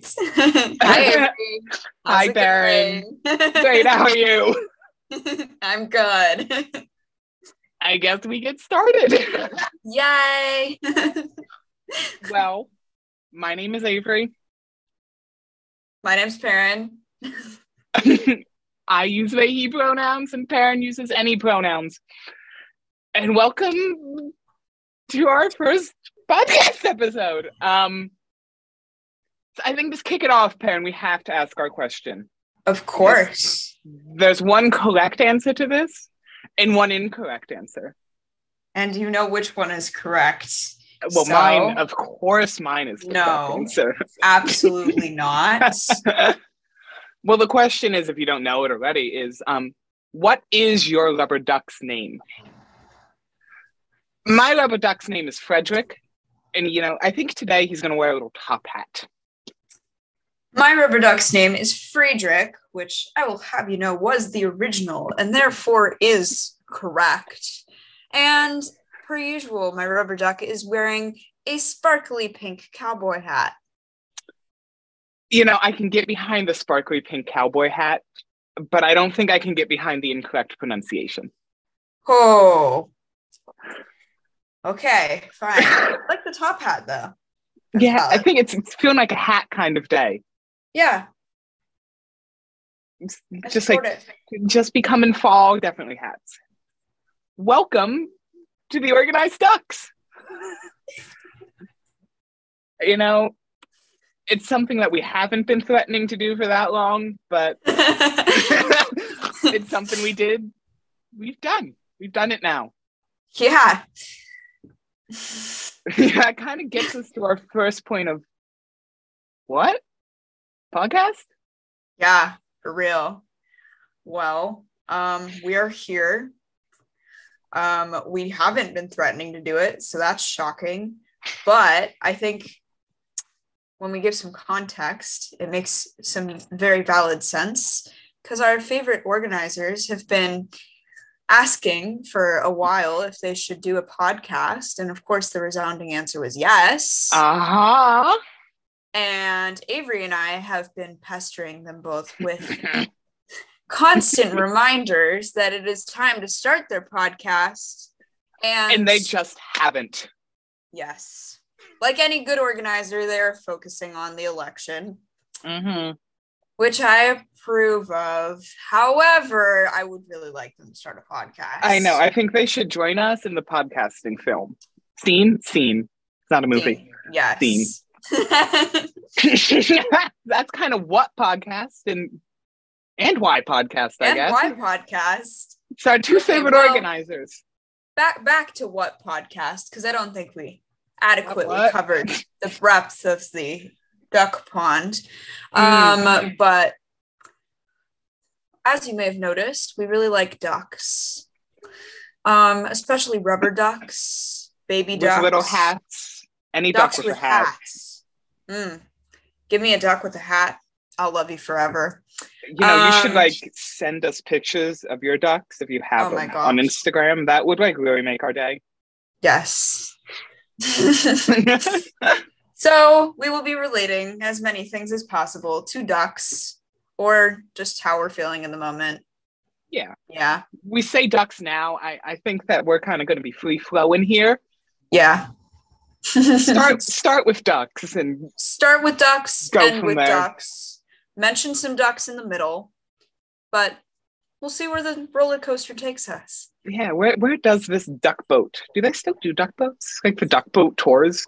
Perfect. Hi, Avery. Hi, it Peren. Great, how are you? I'm good. I guess we get started. Yay. well, my name is Avery. My name's Peren. I use they, he pronouns, and Peren uses any pronouns. And welcome to our first podcast episode. Um, I think just kick it off, Peren. We have to ask our question. Of course. There's one correct answer to this and one incorrect answer. And do you know which one is correct. Well, So- mine, of course, mine is the No. answer. Absolutely not. well, the question is, if you don't know it already, is um, what is your rubber duck's name? My rubber duck's name is Frederick, and you know, I think today he's going to wear a little top hat. My rubber duck's name is Friedrich, which I will have you know was the original and therefore is correct. And per usual, my rubber duck is wearing a sparkly pink cowboy hat. You know, I can get behind the sparkly pink cowboy hat, but I don't think I can get behind the incorrect pronunciation. Oh. Okay, fine. I like the top hat though. That's yeah, I think it's, it's feeling like a hat kind of day. Yeah, It's just like support it. just becoming fall, definitely hats. Welcome to the organized ducks. you know, it's something that we haven't been threatening to do for that long, but it's something we did. We've done. We've done it now. yeah. that kind of gets us to our first point of what podcast? Yeah, for real. Well, um, we are here. Um, we haven't been threatening to do it, so that's shocking. But I think when we give some context, it makes some very valid sense because our favorite organizers have been asking for a while if they should do a podcast. And of course, the resounding answer was yes. Uh-huh. And Avery and I have been pestering them both with constant reminders that it is time to start their podcast. And, and they just haven't. yes, like any good organizer, they're focusing on the election, Mm-hmm. which I approve of. However, I would really like them to start a podcast. I know. I think they should join us in the podcasting film. Scene, scene. It's not a movie. Yes. Scene. That's kind of what podcast and and why podcast, I and guess. why podcast? It's our two Okay, favorite well- organizers. back back to what podcast because I don't think we adequately covered the breadth of the duck pond. Mm. Um, but as you may have noticed, we really like ducks, um, especially rubber ducks, baby ducks, With little hats. Any ducks duck with, with a hat. hats. Mm. Give me a duck with a hat. I'll love you forever. You know, you should Um, like send us pictures of your ducks if you have Oh them on. Instagram. That would like really make our day. Yes. So we will be relating as many things as possible to ducks or just how we're feeling in the moment. Yeah. Yeah. we say ducks now. I, I think that we're kind of going to be free flowing here. Yeah. Start start with ducks and Start with ducks from with there. ducks. Mention some ducks in the middle, but we'll see where the roller coaster takes us. yeah, where where does this duck boat? Do they still do duck boats? Like the duck boat tours?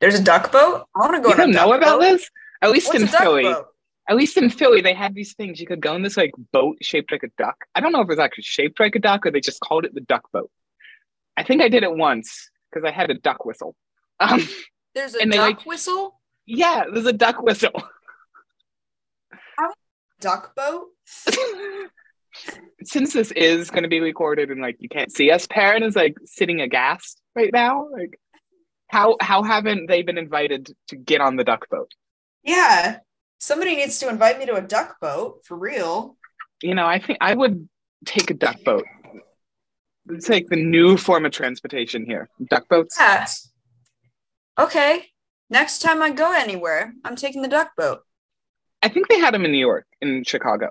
There's a duck boat. I want to go You don't know about this? At least What's in Philly. boat? At least in Philly, they had these things. You could go in this like boat shaped like a duck. I don't know if it was actually shaped like a duck or they just called it the duck boat. I think I did it once because I had a duck whistle. Um, There's a duck like- whistle. yeah, there's a duck whistle. Duck boat. Since this is going to be recorded and like you can't see us, Peren is like sitting aghast right now. Like, how how haven't they been invited to get on the duck boat? Yeah. Somebody needs to invite me to a duck boat for real. You know, I think I would take a duck boat. It's like the new form of transportation here. Duck boats. Yeah. Okay. Next time I go anywhere, I'm taking the duck boat. I think they had them in New York, in Chicago.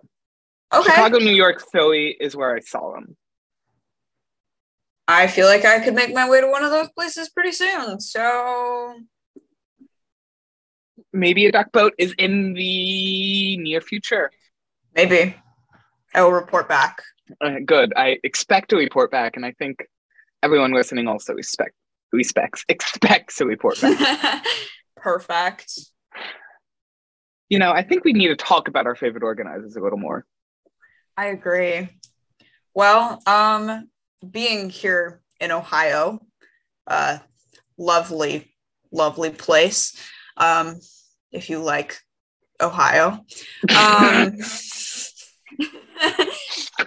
Okay. Chicago, New York, Philly is where I saw them. I feel like I could make my way to one of those places pretty soon. So Maybe a duck boat is in the near future. maybe I will report back. Uh, good. I expect to report back, and I think everyone listening also respect respects expects to report back. Perfect. you know, I think we need to talk about our favorite organizers a little more. I agree. Well, um, being here in Ohio, uh, lovely, lovely place. Um, if you like Ohio, um,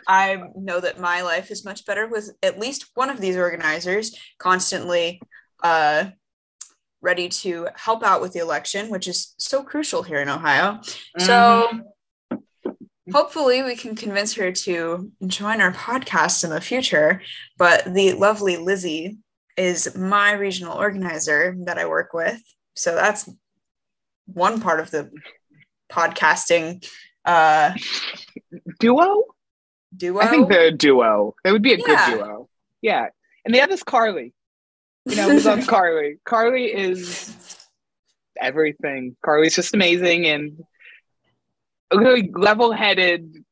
I know that my life is much better with at least one of these organizers constantly uh, ready to help out with the election, which is so crucial here in Ohio. So hopefully we can convince her to join our podcast in the future. But the lovely Lizzie is my regional organizer that I work with. So that's one part of the podcasting uh duo? Duo. I think they're a duo. They would be a Yeah. good duo. Yeah. And the other's Carly. You know, we love Carly. Carly is everything. Carly's just amazing and really level headed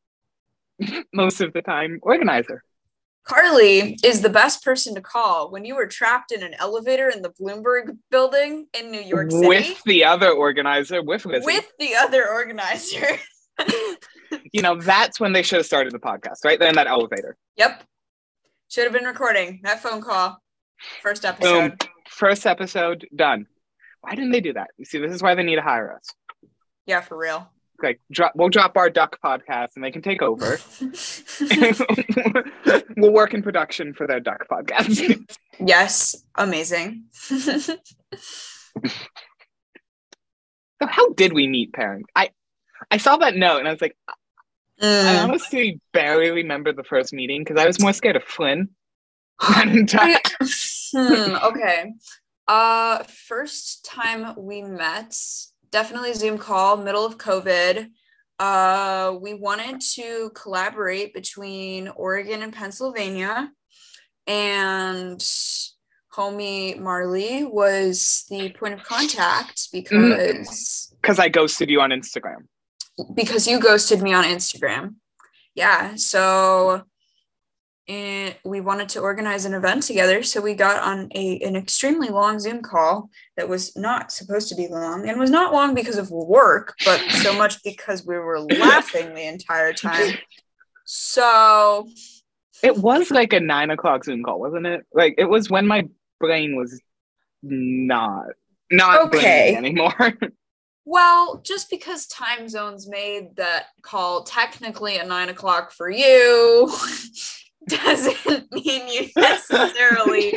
most of the time organizer. Carly is the best person to call when you were trapped in an elevator in the Bloomberg building in New York City With the other organizer, with Lizzie. with the other organizer. you know, that's when they should have started the podcast, right there in that elevator. yep. Should have been recording that phone call. First Boom. episode. First episode done. Why didn't they do that? You see, this is why they need to hire us. Yeah, for real. Like, drop, we'll drop our duck podcast and they can take over. we'll work in production for their duck podcast. yes, amazing. so, how did we meet, Peren? I I saw that note and I was like, I Mm. honestly barely remember the first meeting because I was more scared of Flynn. hmm, okay. Uh first time we met, definitely Zoom call, middle of COVID. Uh we wanted to collaborate between Oregon and Pennsylvania. And homie Marley was the point of contact because Because I ghosted you on Instagram. Because you ghosted me on Instagram. Yeah, so and we wanted to organize an event together, so we got on a an extremely long Zoom call that was not supposed to be long and was not long because of work, but so much because we were laughing the entire time. So It was like a nine o'clock Zoom call, wasn't it? Like it was when my brain was not not Okay. anymore. Well, just because time zones made that call technically at nine o'clock for you doesn't mean you necessarily.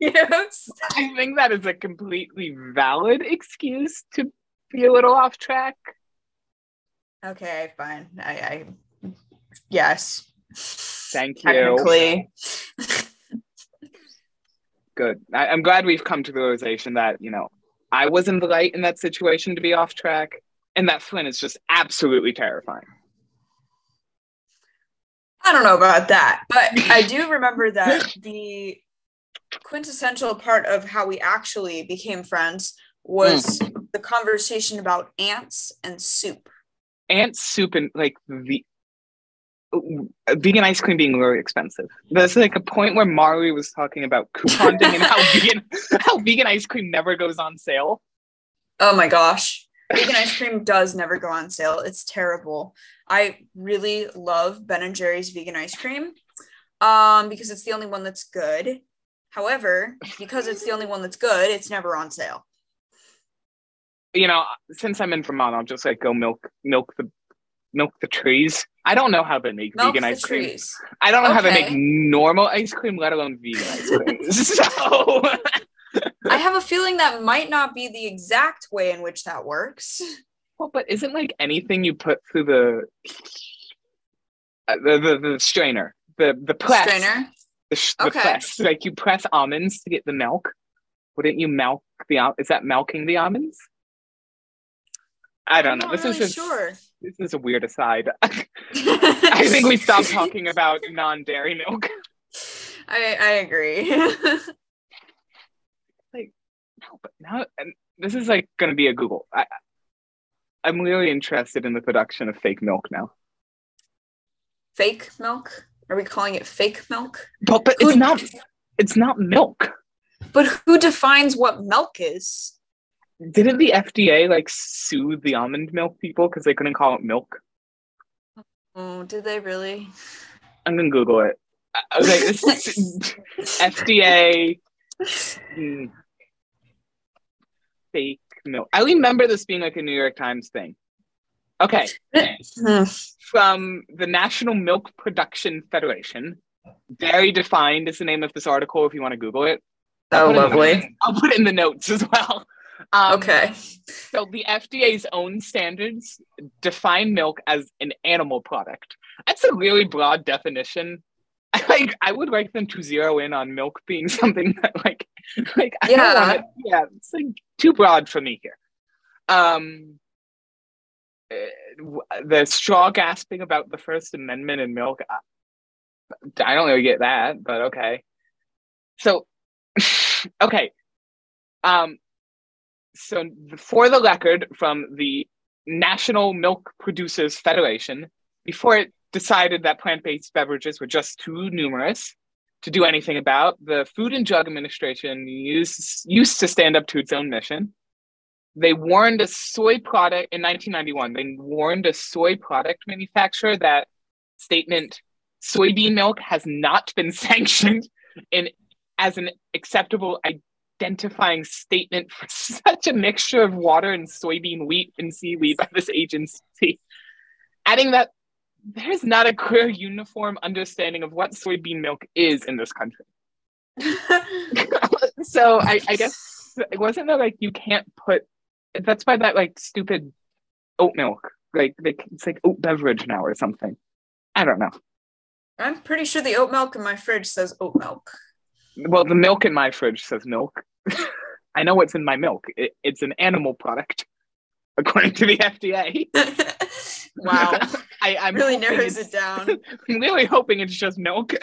I think that is a completely valid excuse to be a little off track. Okay, fine. I, I yes. Thank you. Technically. Good. I, I'm glad we've come to the realization that, you know, I was in the light in that situation to be off track, and that Flynn is just absolutely terrifying. I don't know about that, but I do remember that the quintessential part of how we actually became friends was hmm. the conversation about ants and soup. Ant soup and like the vegan ice cream being really expensive. There's like a point where Marley was talking about couponing and how vegan how vegan ice cream never goes on sale. Oh my gosh. Vegan ice cream does never go on sale. It's terrible. I really love Ben and Jerry's vegan ice cream um, because it's the only one that's good. However, because it's the only one that's good, it's never on sale. You know, since I'm in Vermont, I'll just like go milk milk the milk the trees. I don't know how they make Milk vegan ice cream. trees. I don't know how they make normal ice cream, let alone vegan ice cream. so I have a feeling that might not be the exact way in which that works. Well, but isn't like anything you put through the uh, the, the the strainer, the the press, Strainer. the, sh- the press, like you press almonds to get the milk. wouldn't you milk the is that milking the almonds? I don't know. This not is just, sure. this is a weird aside. I think we stopped talking about non-dairy milk. I I agree. No, but now and this is like going to be a Google. I, I'm really interested in the production of fake milk now. fake milk? Are we calling it fake milk? But but it's not. It's not milk. But who defines what milk is? Didn't the FDA like sue the almond milk people because they couldn't call it milk? Oh, did they really? I'm gonna Google it. Okay, this is FDA mm, fake milk. I remember this being like a New York Times thing. Okay, from the National Milk Production Federation. Dairy Defined is the name of this article if you want to Google it. I'll Oh, put it in the- lovely. I'll put it in the notes as well. Um, Okay. So the FDA's own standards define milk as an animal product. That's a really broad definition. I like I would like them to zero in on milk being something that like like I don't Yeah. want it. Yeah, it's like too broad for me here. Um uh, the straw gasping about the First Amendment in milk. I, I don't really get that, but okay. So, okay. Um, so for the record from the National Milk Producers Federation, before it decided that plant-based beverages were just too numerous to do anything about, the Food and Drug Administration used used to stand up to its own mission. They warned a soy product in 1991. They warned a soy product manufacturer that statement soybean milk has not been sanctioned in as an acceptable identifying statement for such a mixture of water and soybean wheat and seaweed by this agency. Adding that there's not a clear uniform understanding of what soybean milk is in this country. so I, I guess it wasn't that like you can't put that's why that like stupid oat milk like it's like oat beverage now or something. I don't know. I'm pretty sure the oat milk in my fridge says oat milk. Well, the milk in my fridge says milk. I know what's in my milk. It, it's an animal product, according to the FDA. wow. I, I'm really narrows it down. I'm really hoping it's just milk.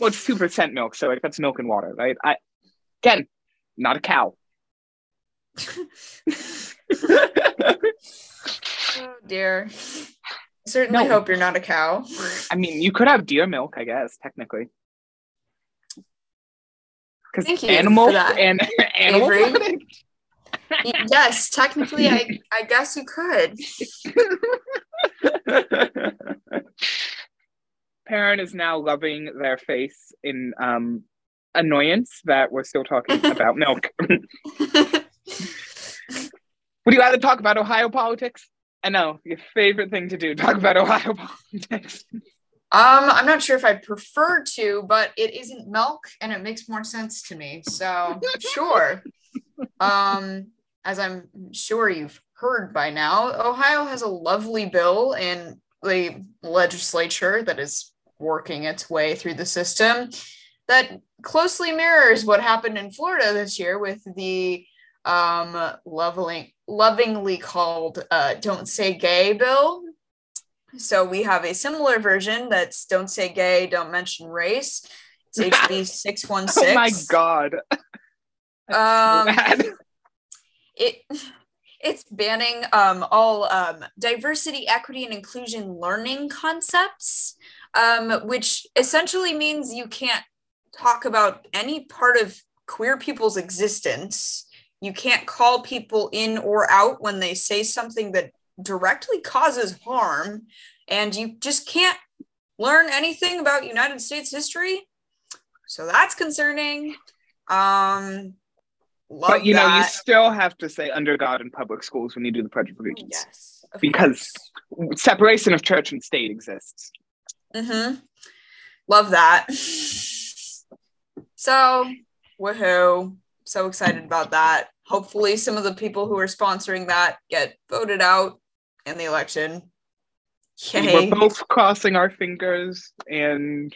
well, it's two percent milk, so like that's milk and water, right? I again, not a cow. Oh dear. I certainly No. hope you're not a cow. I mean, you could have deer milk, I guess, technically. Because Thank you animal for that, and animal Avery. yes, technically, I, I guess you could. Peren is now loving their face in um, annoyance that we're still talking about milk. Would you rather talk about Ohio politics? I know your favorite thing to do: talk about Ohio politics. Um, I'm not sure if I prefer to, but it isn't milk and it makes more sense to me. So sure. Um, as I'm sure you've heard by now, Ohio has a lovely bill in the legislature that is working its way through the system that closely mirrors what happened in Florida this year with the um leveling lovingly called uh don't say gay bill so we have a similar version that's don't say gay, don't mention race. It's HB 616. Oh my god! Um, it it's banning um, all um, diversity, equity, and inclusion learning concepts, um, which essentially means you can't talk about any part of queer people's existence. You can't call people in or out when they say something that directly causes harm, and you just can't learn anything about United States history. So that's concerning. Um, love but you know, you still have to say "under God" in public schools when you do the Pledge of Allegiance. Yes. of Because- Separation of church and state exists. Mm-hmm. Love that. So, woohoo. So excited about that. Hopefully, some of the people who are sponsoring that get voted out in the election. Yay. We're both crossing our fingers and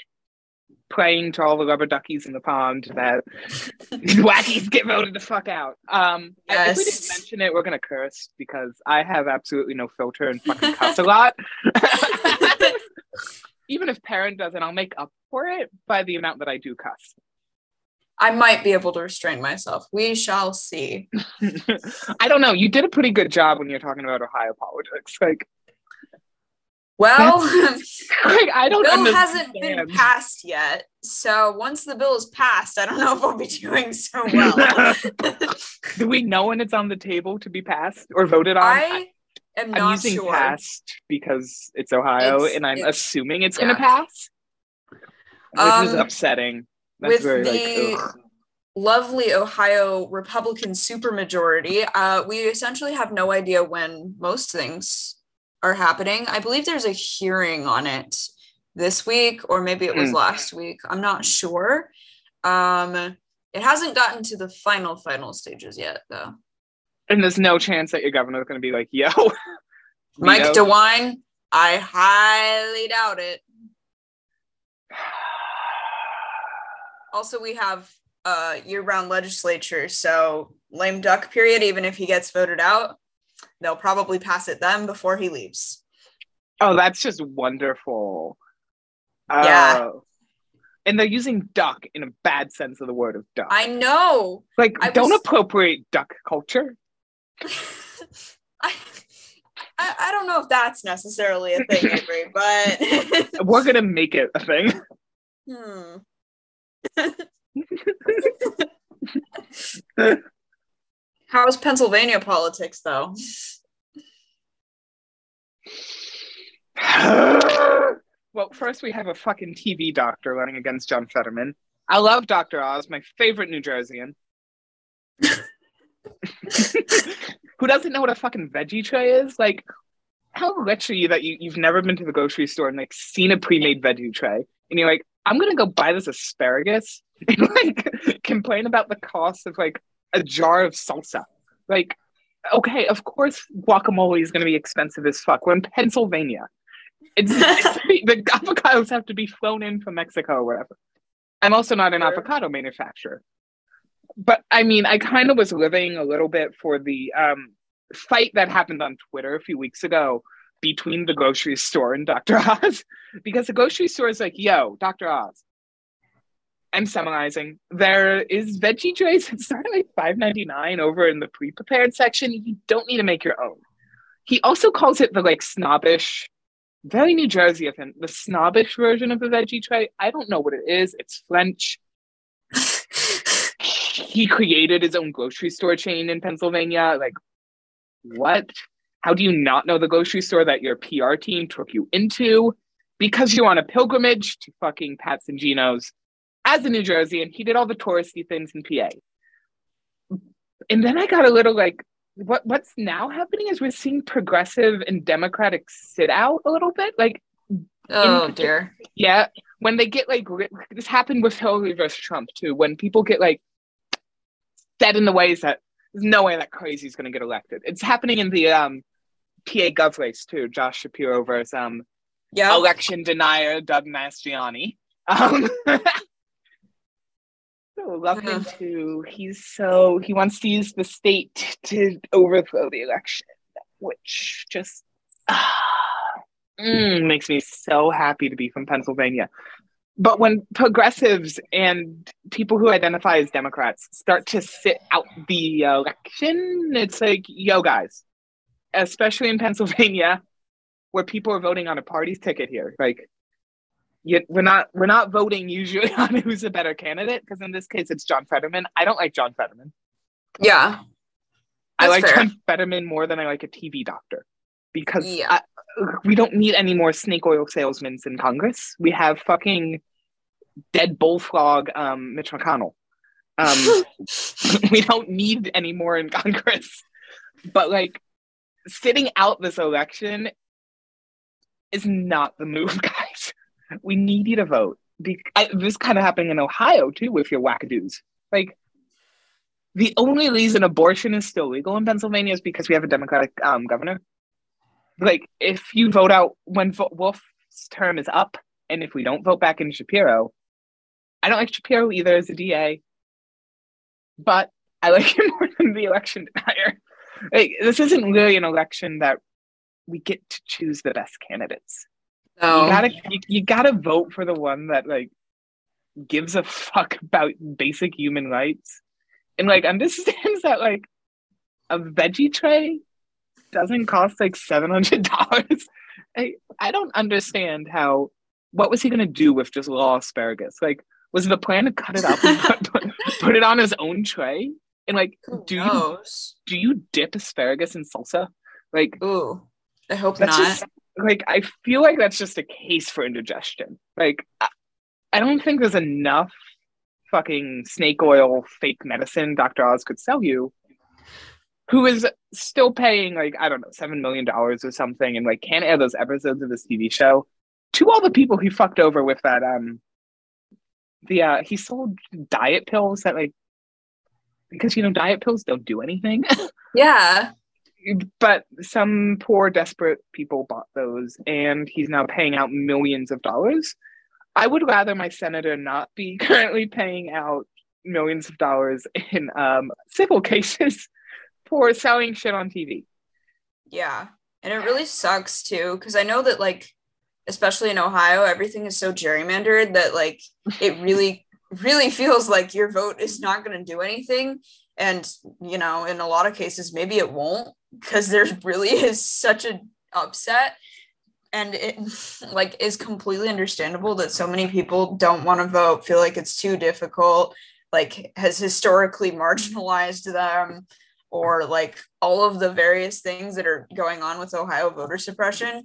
praying to all the rubber duckies in the pond that wackies get voted the fuck out. Um, yes. if we didn't mention it, we're gonna curse because I have absolutely no filter and fucking cuss a lot. Even if Peren doesn't, I'll make up for it by the amount that I do cuss. I might be able to restrain myself. We shall see. I don't know. You did a pretty good job when you're talking about Ohio politics. Like, well, like, I don't. Bill hasn't been passed yet, so once the bill is passed, I don't know if we'll be doing so well. Do we know when it's on the table to be passed or voted on? I am I'm using sure. passed because it's Ohio, it's, and I'm it's, assuming it's yeah. going to pass, which um, is upsetting. That's with the like, lovely Ohio Republican supermajority, uh, we essentially have no idea when most things are happening. I believe there's a hearing on it this week, or maybe it was mm. last week. I'm not sure. Um, it hasn't gotten to the final final stages yet, though. And there's no chance that your governor is going to be like, "Yo, Mike DeWine." I highly doubt it. also, we have a year-round legislature, so lame duck period. Even if he gets voted out, they'll probably pass it then before he leaves. Oh, that's just wonderful. Yeah. Uh, and they're using duck in a bad sense of the word of duck. I know. Like, I don't was... appropriate duck culture. I, I, I don't know if that's necessarily a thing, Avery, but we're gonna make it a thing. Hmm. How's Pennsylvania politics, though? well, first we have a fucking TV doctor running against John Fetterman. I love Dr. Oz, my favorite New Jerseyan. Who doesn't know what a fucking veggie tray is? Like, how rich are you that you, you've never been to the grocery store and like seen a pre-made veggie tray and you're like, I'm gonna go buy this asparagus and like complain about the cost of like a jar of salsa. Like, okay, of course guacamole is gonna be expensive as fuck. We're in Pennsylvania. It's, it's the avocados have to be flown in from Mexico or whatever. I'm also not an avocado manufacturer. But I mean, I kind of was living a little bit for the um, fight that happened on Twitter a few weeks ago between the grocery store and Dr. Oz because the grocery store is like, yo, Dr. Oz. I'm summarizing. There is veggie trays that start at like five ninety nine over in the pre-prepared section. You don't need to make your own. He also calls it the like snobbish, very New Jersey of him, the snobbish version of the veggie tray. I don't know what it is. It's French. he created his own grocery store chain in Pennsylvania. Like, what? How do you not know the grocery store that your PR team took you into? Because you're on a pilgrimage to fucking Pat's and Geno's as a New Jersey, and he did all the touristy things in PA. And then I got a little like, what what's now happening is we're seeing progressive and democratic sit out a little bit. Like, oh dear, yeah. When they get like this happened with Hillary versus Trump too. When people get like set in the ways that there's no way that crazy is going to get elected. It's happening in the um, PA Gov race too. Josh Shapiro versus um, yeah. election denier Doug Mastriano. Um, so uh-huh. too. He's so he wants to use the state to overthrow the election, which just ah, mm, makes me so happy to be from Pennsylvania. But when progressives and people who identify as Democrats start to sit out the election, it's like, yo, guys, especially in Pennsylvania, where people are voting on a party ticket here, like, you, we're not we're not voting usually on who's a better candidate because in this case it's John Fetterman. I don't like John Fetterman. Yeah, I like fair. John Fetterman more than I like a TV doctor because yeah. I, we don't need any more snake oil salesmen in Congress. We have fucking dead bullfrog um, Mitch McConnell. Um, we don't need any more in Congress. But like sitting out this election is not the move, guys. We need you to vote. Be- I, this kind of happening in Ohio too with your wackadoos. Like the only reason abortion is still legal in Pennsylvania is because we have a Democratic um, governor. Like if you vote out when Wolf's term is up, and if we don't vote back in Shapiro, I don't like Shapiro either as a DA, but I like him more than the election denier. Like, this isn't really an election that we get to choose the best candidates. No. You gotta you, you gotta vote for the one that like gives a fuck about basic human rights and like understands that like a veggie tray doesn't cost like seven hundred dollars. I, I don't understand how what was he gonna do with just raw asparagus? Like was the plan to cut it up and put, put, put it on his own tray? And like Who do you do you dip asparagus in salsa? Like Ooh, I hope that's not. just like I feel like that's just a case for indigestion. Like I, I don't think there's enough fucking snake oil fake medicine Dr. Oz could sell you who is still paying like I don't know, seven million dollars or something and like can't air those episodes of this TV show to all the people he fucked over with that um the uh he sold diet pills that like because you know diet pills don't do anything yeah. but some poor desperate people bought those and he's now paying out millions of dollars i would rather my senator not be currently paying out millions of dollars in um, civil cases for selling shit on tv Yeah. And it really sucks too, because I know that like, especially in Ohio, everything is so gerrymandered that like it really, really feels like your vote is not gonna do anything. And you know, in a lot of cases, maybe it won't, because there really is such an upset. And it like is completely understandable that so many people don't want to vote, feel like it's too difficult, like has historically marginalized them or like all of the various things that are going on with Ohio voter suppression.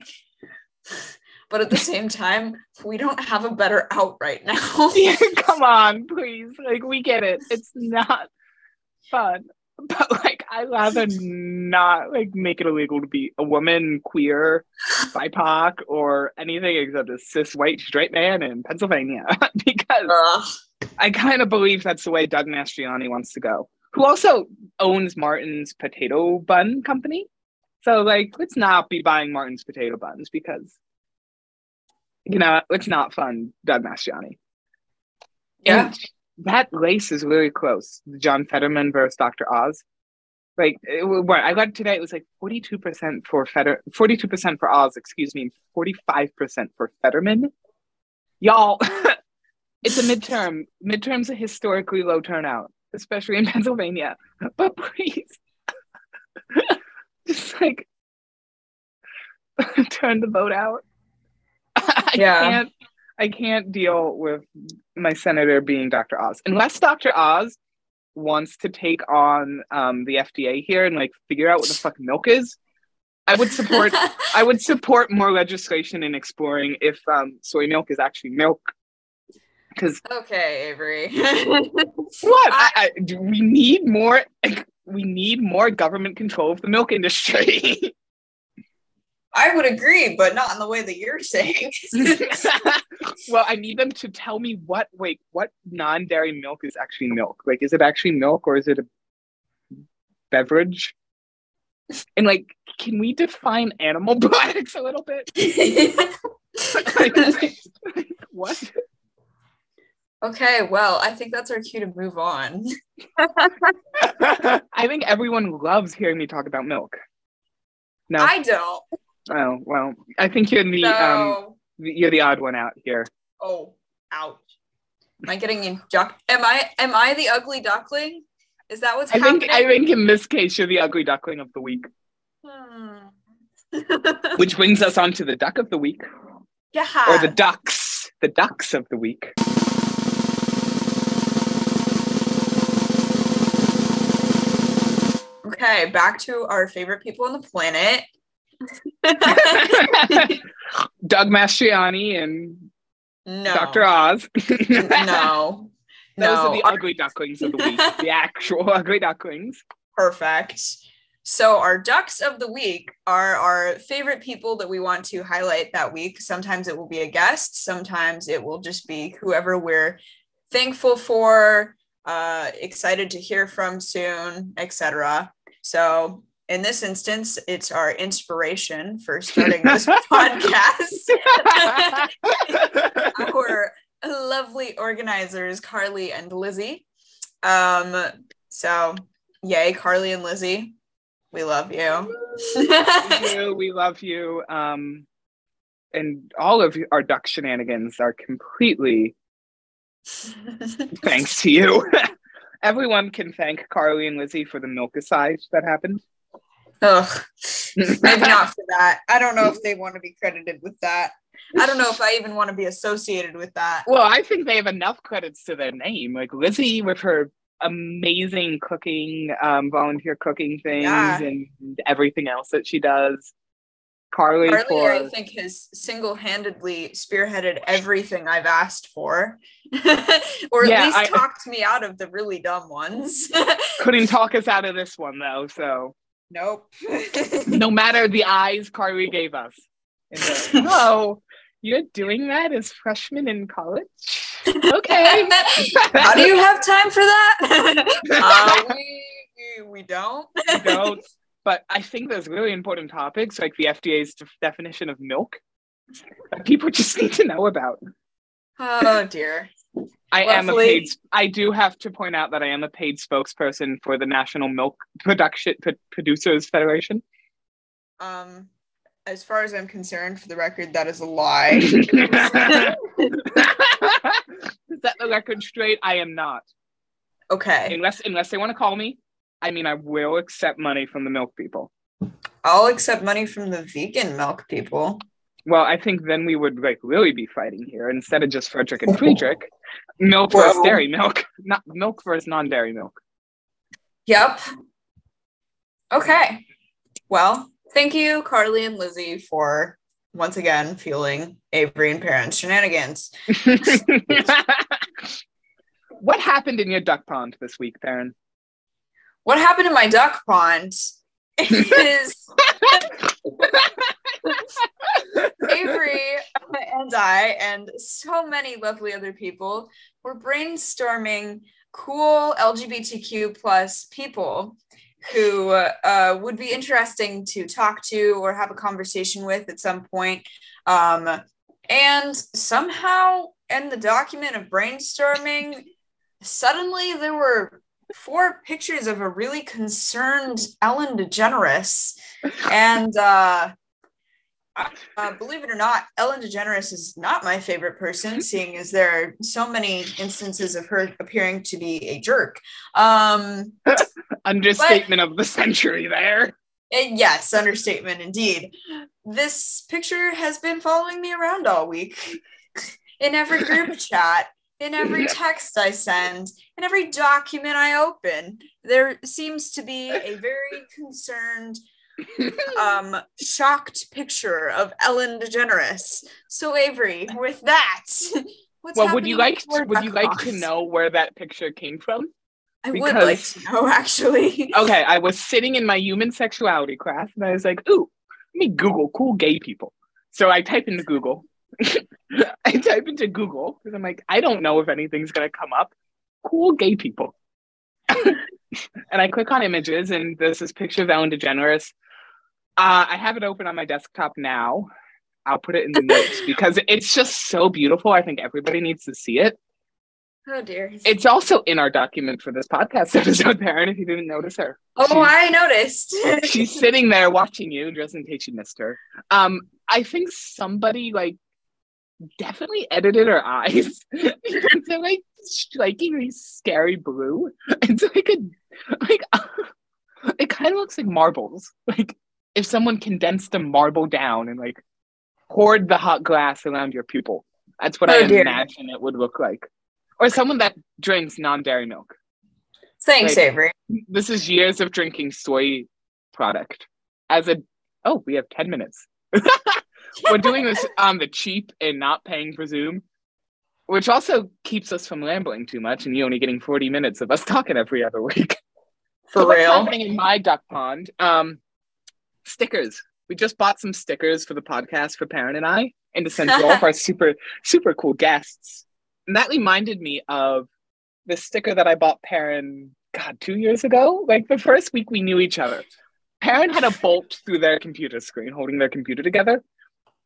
But at the same time, we don't have a better out right now. Come on please like we get it it's not fun but like I'd rather not like make it illegal to be a woman queer bipoc or anything except a cis white straight man in pennsylvania because Ugh. I kind of believe that's the way Doug Mastriano wants to go, who also owns Martin's Potato Bun Company. So, like, let's not be buying Martin's potato buns because, you know, it's not fun, Doug Mastriano. Yeah. And that race is really close. John Fetterman versus Dr. Oz. Like, it, what I got today, it was like 42% for Fetter, 42% for Oz, excuse me, 45% for Fetterman. Y'all, it's a midterm. Midterm's a historically low turnout, especially in Pennsylvania. But please, just like turn the vote out. I Yeah. can't. I can't deal with my senator being Dr. Oz unless Dr. Oz wants to take on um, the FDA here and like figure out what the fuck milk is. I would support. I would support more legislation in exploring if um, soy milk is actually milk. Because okay, Avery. what I, I, do we need more. We need more government control of the milk industry. I would agree, but not in the way that you're saying. well, I need them to tell me what wait, what non-dairy milk is actually milk. Like, is it actually milk or is it a beverage? And like, can we define animal products a little bit? Like, like, what? okay, well, I think that's our cue to move on. I think everyone loves hearing me talk about milk. No, I don't. Oh well, I think you're the um, you're the odd one out here. oh, ouch. Am I getting in duck? Am I am I the ugly duckling? Is that what's I think? I think in this case you're the ugly duckling of the week, Hmm. which brings us on to the duck of the week. yeah. or the ducks, the ducks of the week. okay, back to our favorite people on the planet. Doug Mastriano and no. Dr. Oz. no. Those no. are the ugly ducklings of the week. the actual ugly ducklings. Perfect. So, our ducks of the week are our favorite people that we want to highlight that week. Sometimes it will be a guest, sometimes it will just be whoever we're thankful for, uh, excited to hear from soon, etc. So, in this instance, it's our inspiration for starting this podcast. our lovely organizers, Carly and Lizzie. Um, so yay, Carly and Lizzie. We love you. we. We love you. Um, and all of our duck shenanigans are completely thanks to you. Everyone can thank Carly and Lizzie for the milk aside that happened. Ugh, maybe not for that. I don't know if they want to be credited with that. I don't know if I even want to be associated with that. Well, I think they have enough credits to their name. Like Lizzie with her amazing cooking, um, volunteer cooking things Yeah. and everything else that she does. Carly, Carly, for I think, has single-handedly spearheaded everything I've asked for, or at Yeah, least I- talked me out of the really dumb ones. couldn't talk us out of this one though. So nope. no matter the eyes Carly gave us. in the- oh, you're doing that as freshmen in college? Okay. How do you have time for that? uh, we we don't. You don't. But I think there's really important topics like the FDA's def- definition of milk that people just need to know about. Oh dear. I am a paid. I do have to point out that I am a paid spokesperson for the National Milk Production P- Producers Federation. Um, as far as I'm concerned, for the record, that is a lie. Set the record straight. I am not. Okay, Unless unless they want to call me. I mean, I will accept money from the milk people. I'll accept money from the vegan milk people. Well, I think then we would like really be fighting here instead of just Frederick and Friedrich. Milk versus dairy milk, not milk versus non-dairy milk. Yep. Okay. Well, thank you, Carly and Lizzie, for once again fueling Avery and Peren's shenanigans. what happened in your duck pond this week, Peren? What happened in my duck pond is Avery and I and so many lovely other people were brainstorming cool LGBTQ plus people who uh, would be interesting to talk to or have a conversation with at some point. Um, and somehow in the document of brainstorming, suddenly there were four pictures of a really concerned Ellen DeGeneres. And uh, uh, believe it or not, Ellen DeGeneres is not my favorite person, seeing as there are so many instances of her appearing to be a jerk. Um, Understatement of the century there. and yes, understatement indeed. This picture has been following me around all week in every group chat, in every text I send, in every document I open. There seems to be a very concerned, um, shocked picture of Ellen DeGeneres. So Avery, with that, what's well, would you like would you like to know where that picture came from? I would like to know actually. Okay, I was sitting in my human sexuality class and I was like, ooh, let me Google cool gay people. So I type into Google. I type into Google because I'm like, I don't know if anything's gonna come up. Cool gay people. and I click on images and there's this picture of Ellen DeGeneres. Uh, I have it open on my desktop now. I'll put it in the notes because it's just so beautiful. I think everybody needs to see it. Oh dear. It's also in our document for this podcast episode, Peren, if you didn't notice her. oh, I noticed. She's sitting there watching you, just in case you missed her. Um, I think somebody like definitely edited her eyes. they're like strikingly scary blue. It's like a like it kind of looks like marbles. Like if someone condensed a marble down and like poured the hot glass around your pupil. That's what I Oh, dear. imagine it would look like. Or someone that drinks non-dairy milk. Thanks, Like- Avery. This is years of drinking soy product. As a oh, we have 10 minutes. We're doing this on the cheap and not paying for Zoom, which also keeps us from rambling too much and you only getting 40 minutes of us talking every other week. For So what's real. happening in my duck pond? Um, stickers. We just bought some stickers for the podcast for Peren and I, and to send to all of our super super cool guests. And that reminded me of the sticker that I bought Peren, God, two years ago. Like the first week we knew each other. Peren had a bolt through their computer screen, holding their computer together.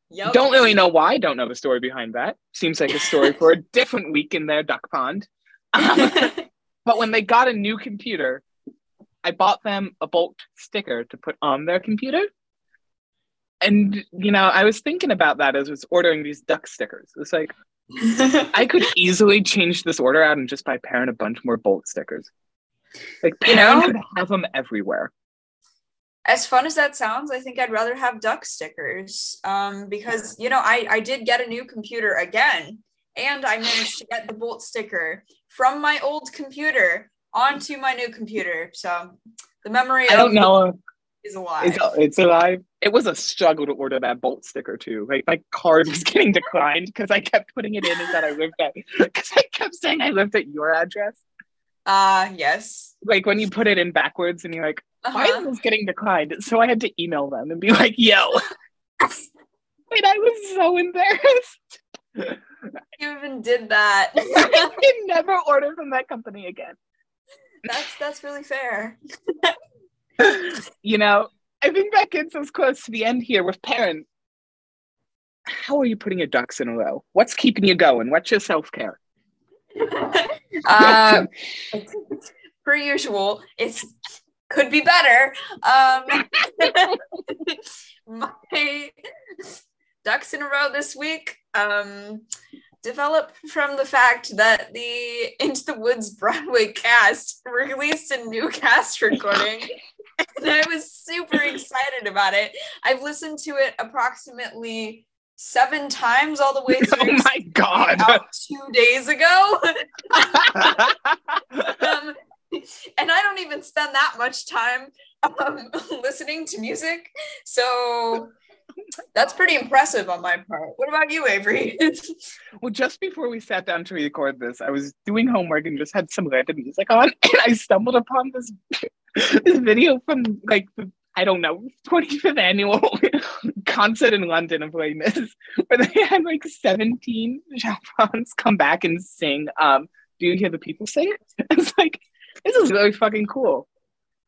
Yep. Don't really know why. Don't know the story behind that. Seems like a story for a different week in their duck pond. Um, but when they got a new computer, I bought them a Bolt sticker to put on their computer. And you know, I was thinking about that as I was ordering these duck stickers. It's like I could easily change this order out and just buy Peren a bunch more Bolt stickers. Like You Peren know? could have them everywhere. As fun as that sounds, I think I'd rather have duck stickers. Um, because you know, I I did get a new computer again, and I managed to get the Bolt sticker from my old computer onto my new computer. So the memory I don't of know. is alive. It's, it's alive. It was a struggle to order that Bolt sticker too. Like my card was getting declined because I kept putting it in as that I lived at because I kept saying I lived at your address. Uh yes. Like when you put it in backwards and you're like, why is Uh-huh. this getting declined? So I had to email them and be like, yo. Wait, I was so embarrassed. You even did that. I can never order from that company again. that's that's really fair. You know, I think that gets us close to the end here with Peren. How are you putting your ducks in a row? What's keeping you going? What's your self care? uh, per usual, it's could be better. Um, my ducks in a row this week um, developed from the fact that the Into the Woods Broadway cast released a new cast recording. And I was super excited about it. I've listened to it approximately seven times all the way through. oh my god. two days ago. um, and I don't even spend that much time um, listening to music. So that's pretty impressive on my part. What about you, Avery? well, just before we sat down to record this, I was doing homework and just had some random music on, and I stumbled upon this this video from like the I don't know 25th annual concert in London of Les Mis, where they had like 17 chaperons come back and sing. Um, do you hear the people sing? It's like this is really fucking cool.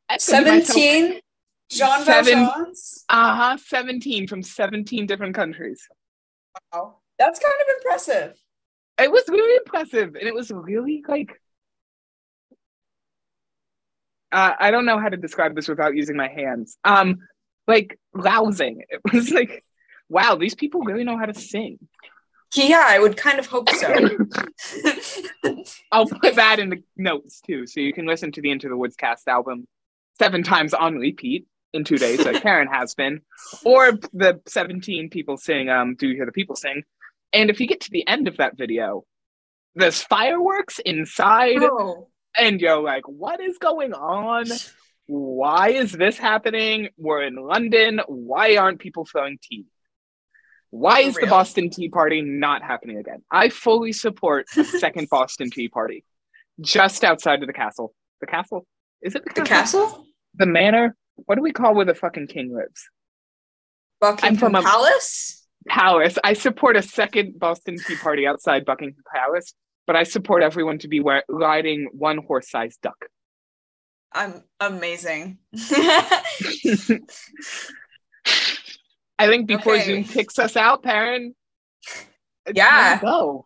I said to myself, 17 Jean Seven- Valjean's? Uh-huh, 17 from 17 different countries. Wow. That's kind of impressive. It was really impressive, and it was really like uh, I don't know how to describe this without using my hands. Um, like rousing. It was like, wow, these people really know how to sing. Yeah, I would kind of hope so. I'll put that in the notes too, so you can listen to the Into the Woods cast album seven times on repeat in two days, like Karen has been, or the 17 people sing um, Do You Hear the People Sing? And if you get to the end of that video, there's fireworks inside, oh. and you're like, what is going on? Why is this happening? We're in London. Why aren't people throwing tea? Why is the. Boston Tea Party not happening again? I fully support a second Boston Tea Party just outside of the castle. The castle? Is it the The castle? castle? The manor? What do we call where the fucking king lives? Buckingham from a- Palace? Palace. I support a second Boston Tea Party outside Buckingham Palace, but I support everyone to be riding one horse-sized duck. I'm amazing. I think before Okay. Zoom kicks us out, Peren. Yeah. Go.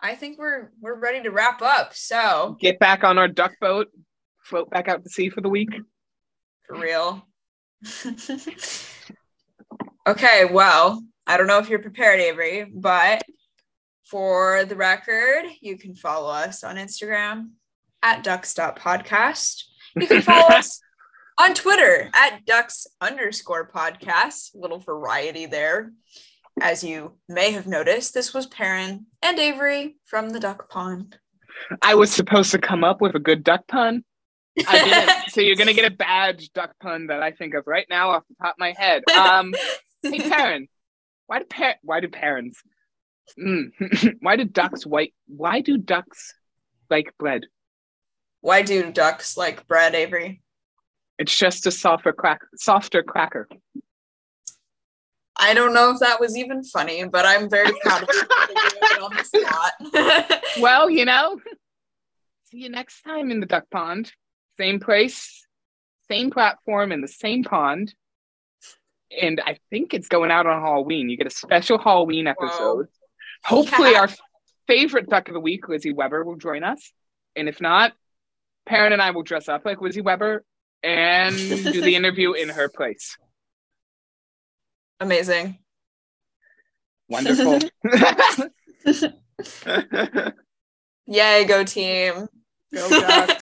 I think we're we're ready to wrap up. So Get back on our duck boat, float back out to sea for the week. for real. okay, well, I don't know if you're prepared, Avery, but for the record, you can follow us on Instagram at ducks.podcast. You can follow us on Twitter at ducks underscore podcast. Little variety there. As you may have noticed, this was Peren and Avery from the Duck Pond. I was supposed to come up with a good duck pun. I didn't. so you're gonna get a badge duck pun that I think of right now off the top of my head. Um, hey Peren, why do par- why do parents? Mm. why do ducks white? Why do ducks like bread? Why do ducks like bread, Avery? It's just a softer crack, softer cracker. I don't know if that was even funny, but I'm very proud of it on the spot. well, you know, see you next time in the duck pond. Same place, same platform, in the same pond. And I think it's going out on Halloween. You get a special Halloween episode. Whoa. Hopefully, yeah. our favorite duck of the week, Lizzie Weber, will join us. And if not, Peren and I will dress up like Lizzie Weber and do the interview in her place. Amazing. Wonderful. Yay, go team. Go Ducks.